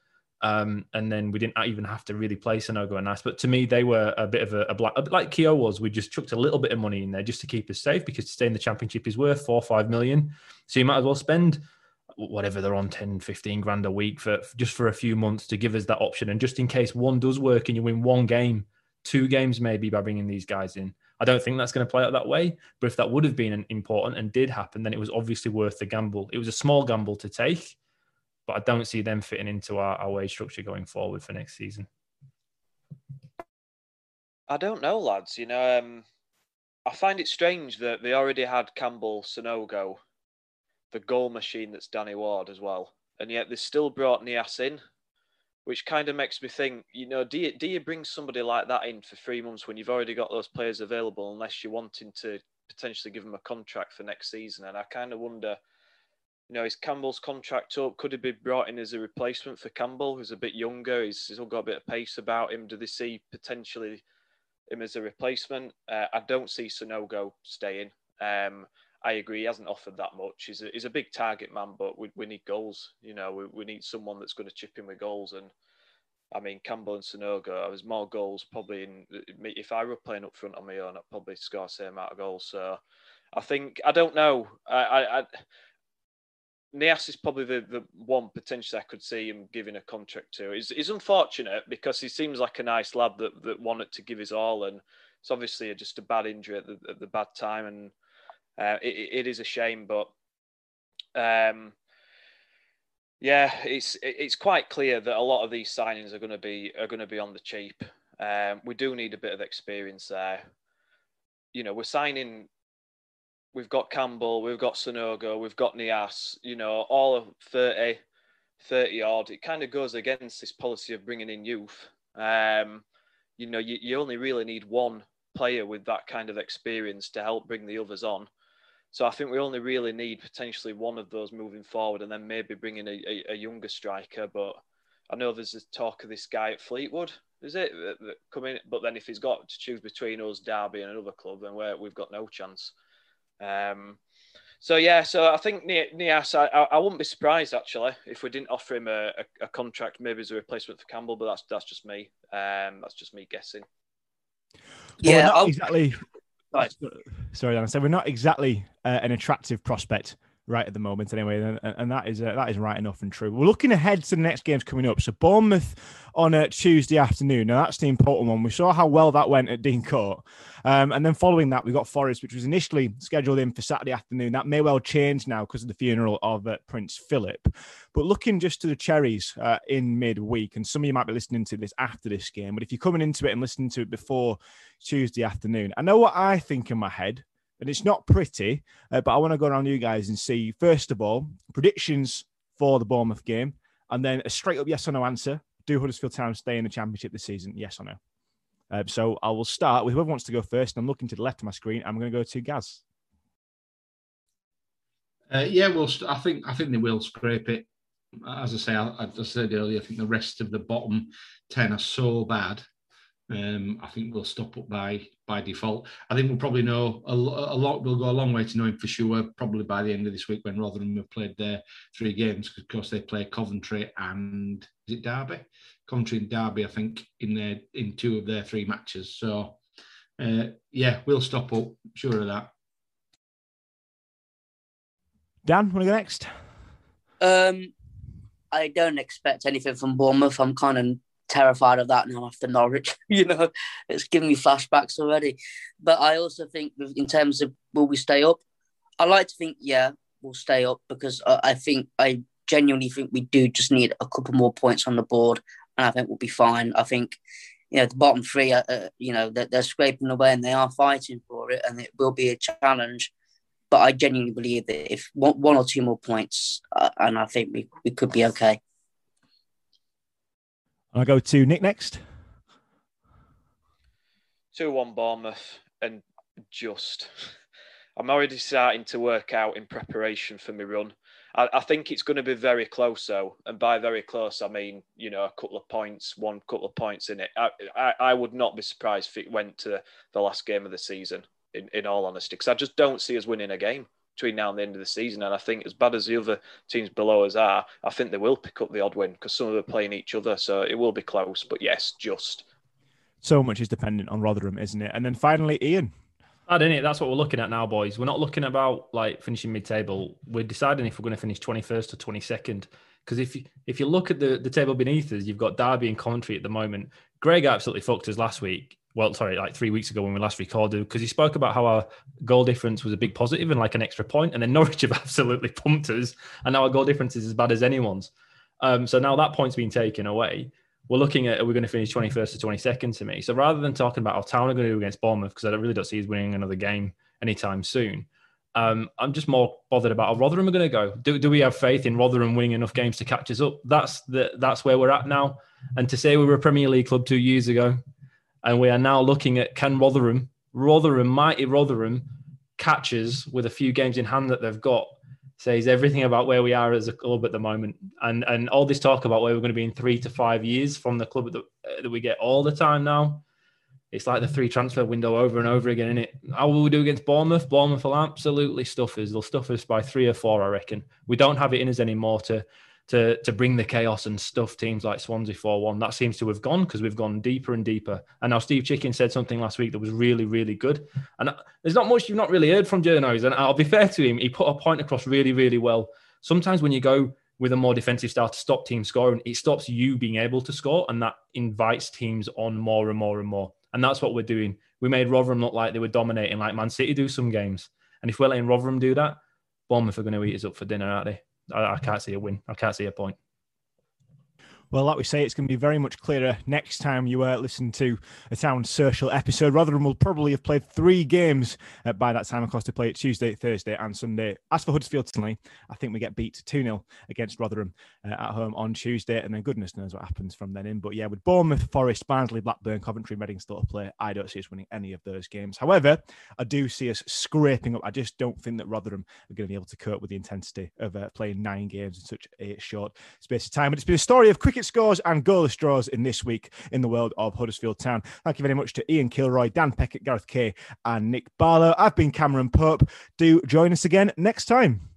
Um, and then we didn't even have to really play Sanogo and Niasse. But to me, they were a bit of a, a black, a like Keogh was. We just chucked a little bit of money in there just to keep us safe because to stay in the championship is worth four or five million. So you might as well spend whatever they're on 10, 15 grand a week for just for a few months to give us that option. And just in case one does work and you win one game, two games maybe by bringing these guys in. I don't think that's going to play out that way. But if that would have been important and did happen, then it was obviously worth the gamble. It was a small gamble to take but I don't see them fitting into our, our wage structure going forward for next season. I don't know, lads. You know, um, I find it strange that they already had Campbell Sanogo, the goal machine that's Danny Ward as well, and yet they still brought Niasse in, which kind of makes me think, you know, do you, do you bring somebody like that in for three months when you've already got those players available, unless you're wanting to potentially give them a contract for next season? And I kind of wonder you know, is Campbell's contract up? Could he be brought in as a replacement for Campbell, who's a bit younger? He's, he's got a bit of pace about him. Do they see potentially him as a replacement? Uh, I don't see Sanogo staying. Um, I agree, he hasn't offered that much. He's a, he's a big target man, but we, we need goals. You know, we, we need someone that's going to chip in with goals. And I mean, Campbell and Sanogo, there's more goals probably in. If I were playing up front on my own, I'd probably score the same amount of goals. So I think, I don't know. I, I, I Niasse is probably the, the one potentially I could see him giving a contract to. He's, he's unfortunate because he seems like a nice lad that, that wanted to give his all, and it's obviously just a bad injury at the, at the bad time, and uh, it, it is a shame. But um, yeah, it's it's quite clear that a lot of these signings are going to be are going to be on the cheap. Um, we do need a bit of experience there. You know, we're signing we've got Campbell, we've got Sanogo, we've got Niasse, you know, all of 30, 30 odd. It kind of goes against this policy of bringing in youth. Um, you know, you, you only really need one player with that kind of experience to help bring the others on. So I think we only really need potentially one of those moving forward and then maybe bringing a, a, a younger striker. But I know there's a talk of this guy at Fleetwood, is it, coming? But then if he's got to choose between us, Derby, and another club, then we we've got no chance. Um, so yeah, so I think Niasse, I, I wouldn't be surprised actually if we didn't offer him a, a, a, contract, maybe as a replacement for Campbell. But that's that's just me. Um, that's just me guessing. Yeah, exactly. Right. Sorry, Dan. So we're not exactly uh, an attractive prospect right at the moment anyway and, and that is uh, that is right enough and true. We're looking ahead to the next games coming up so bournemouth on a tuesday afternoon. Now that's the important one. We saw how well that went at dean court. Um, and then following that we got forest which was initially scheduled in for saturday afternoon. That may well change now because of the funeral of uh, prince philip. But looking just to the cherries uh, in midweek and some of you might be listening to this after this game but if you're coming into it and listening to it before tuesday afternoon i know what i think in my head and it's not pretty. Uh, but I want to go around you guys and see first of all predictions for the Bournemouth game, and then a straight up yes or no answer. Do Huddersfield Town stay in the Championship this season? Yes or no? Uh, so I will start with whoever wants to go first. I'm looking to the left of my screen. I'm going to go to Gaz. Uh, yeah, well, I think I think they will scrape it. As I say, I, I said earlier, I think the rest of the bottom ten are so bad um, I think we'll stop up by by default. I think we'll probably know a, a, lot. We'll go a long way to knowing for sure. Probably by the end of this week when Rotherham have played their three games, because of course they play Coventry and is it Derby? Coventry and Derby, I think, in their in two of their three matches. So uh, yeah, we'll stop up. Sure of that. Dan, want to go next? Um, I don't expect anything from Bournemouth. I'm kind of terrified of that now after Norwich. you know, it's giving me flashbacks already. But I also think, in terms of will we stay up, I like to think, yeah, we'll stay up because I think I genuinely think we do just need a couple more points on the board, and I think we'll be fine. I think. You know, the bottom three, uh, you know, they're, they're scraping away and they are fighting for it, and it will be a challenge. But I genuinely believe that if one, one or two more points, uh, and I think we, we could be okay. I'll go to Nick next. 2 1 Bournemouth and just. I'm already starting to work out in preparation for my run. I, I, think it's going to be very close, though. And by very close, I mean, you know, a couple of points, one couple of points in it. I, I, I would not be surprised if it went to the last game of the season, in, in all honesty, because I just don't see us winning a game between now and the end of the season. And I think, as bad as the other teams below us are, I think they will pick up the odd win because some of them are playing each other. So it will be close. But yes, just. So much is dependent on Rotherham, isn't it? And then finally, Ian. Bad, isn't it? That's what we're looking at now, boys. We're not looking about like finishing mid-table. We're deciding if we're going to finish 21st or 22nd. Because if you if you look at the, the table beneath us, you've got Derby and Coventry at the moment. Greg absolutely fucked us last week well, sorry, like three weeks ago when we last recorded, because he spoke about how our goal difference was a big positive and like an extra point, and then Norwich have absolutely pumped us, and now our goal difference is as bad as anyone's. Um, so now that point's been taken away. We're looking at are we going to finish 21st or 22nd to me. So rather than talking about how Town are going to do against Bournemouth, because I really don't see us winning another game anytime soon, um, I'm just more bothered about how Rotherham are going to go. Do, do we have faith in Rotherham winning enough games to catch us up? That's the that's where we're at now. And to say we were a Premier League club two years ago, and we are now looking at can Rotherham, Rotherham, mighty Rotherham, catches with a few games in hand that they've got, says everything about where we are as a club at the moment, and and all this talk about where we're going to be in three to five years from the club that, uh, that we get all the time now. It's like the three transfer window over and over again, isn't it? How will we do against Bournemouth? Bournemouth will absolutely stuff us. They'll stuff us by three or four, I reckon. We don't have it in us anymore to to to bring the chaos and stuff teams like Swansea 4-1. That seems to have gone because we've gone deeper and deeper. And now Steve Chicken said something last week that was really, really good. And uh, there's not much you've not really heard from journos. And I'll be fair to him, he put a point across really, really well. Sometimes when you go with a more defensive style to stop teams scoring, it stops you being able to score, and that invites teams on more and more and more. And that's what we're doing. We made Rotherham look like they were dominating, like Man City do some games. And if we're letting Rotherham do that, Bournemouth are going to eat us up for dinner, aren't they? I, I can't see a win. I can't see a point. Well, like we say, it's going to be very much clearer next time you uh, listen to a Town Social episode. Rotherham will probably have played three games uh, by that time. Of course, to play it Tuesday, Thursday, and Sunday. As for Huddersfield tonight, I think we get beat 2 0 against Rotherham uh, at home on Tuesday, and then goodness knows what happens from then in. But yeah, with Bournemouth, Forest, Barnsley, Blackburn, Coventry, Reading still to play, I don't see us winning any of those games. However, I do see us scraping up. I just don't think that Rotherham are going to be able to cope with the intensity of uh, playing nine games in such a short space of time. But it's been a story of cricket scores and goalless draws in this week in the world of Huddersfield Town. Thank you very much to Ian Kilroy, Dan Peckett, Gareth Kaye, and Nick Barlow. I've been Cameron Pope. Do join us again next time.